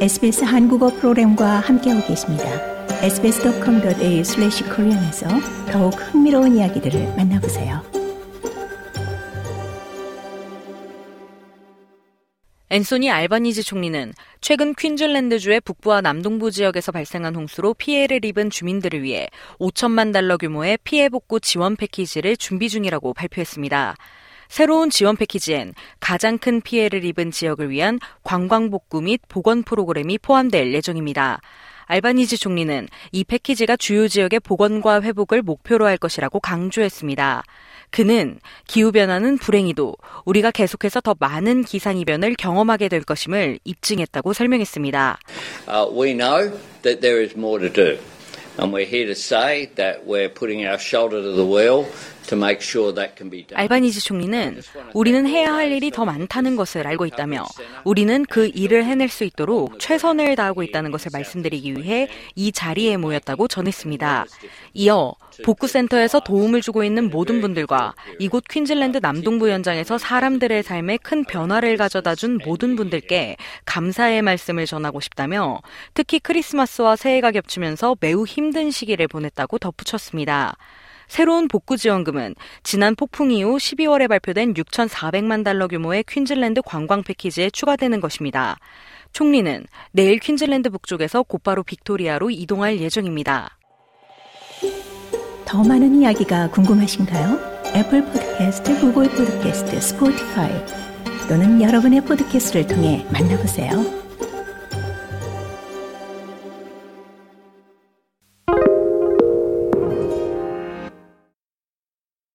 SBS 한국어 프로그램과 함께하고 계십니다. sbs.com.au/korean에서 더욱 흥미로운 이야기들을 만나보세요. 앤소니 알바니지 총리는 최근 퀸즐랜드주의 북부와 남동부 지역에서 발생한 홍수로 피해를 입은 주민들을 위해 5천만 달러 규모의 피해 복구 지원 패키지를 준비 중이라고 발표했습니다. 새로운 지원 패키지엔 가장 큰 피해를 입은 지역을 위한 관광 복구 및 보건 프로그램이 포함될 예정입니다. 알바니지 총리는 이 패키지가 주요 지역의 복원과 회복을 목표로 할 것이라고 강조했습니다. 그는 기후변화는 불행히도 우리가 계속해서 더 많은 기상이변을 경험하게 될 것임을 입증했다고 설명했습니다. Uh, we know that there is more to do. And we're here to say that we're putting our shoulder to the wheel 알바니지 총리는 우리는 해야 할 일이 더 많다는 것을 알고 있다며 우리는 그 일을 해낼 수 있도록 최선을 다하고 있다는 것을 말씀드리기 위해 이 자리에 모였다고 전했습니다. 이어 복구센터에서 도움을 주고 있는 모든 분들과 이곳 퀸즐랜드 남동부 현장에서 사람들의 삶에 큰 변화를 가져다 준 모든 분들께 감사의 말씀을 전하고 싶다며 특히 크리스마스와 새해가 겹치면서 매우 힘든 시기를 보냈다고 덧붙였습니다. 새로운 복구 지원금은 지난 폭풍 이후 12월에 발표된 6,400만 달러 규모의 퀸즐랜드 관광 패키지에 추가되는 것입니다. 총리는 내일 퀸즐랜드 북쪽에서 곧바로 빅토리아로 이동할 예정입니다. 더 많은 이야기가 궁금하신가요? 애플 포드캐스트, 구글 포드캐스트, 스포티파이 또는 여러분의 포드캐스트를 통해 만나보세요.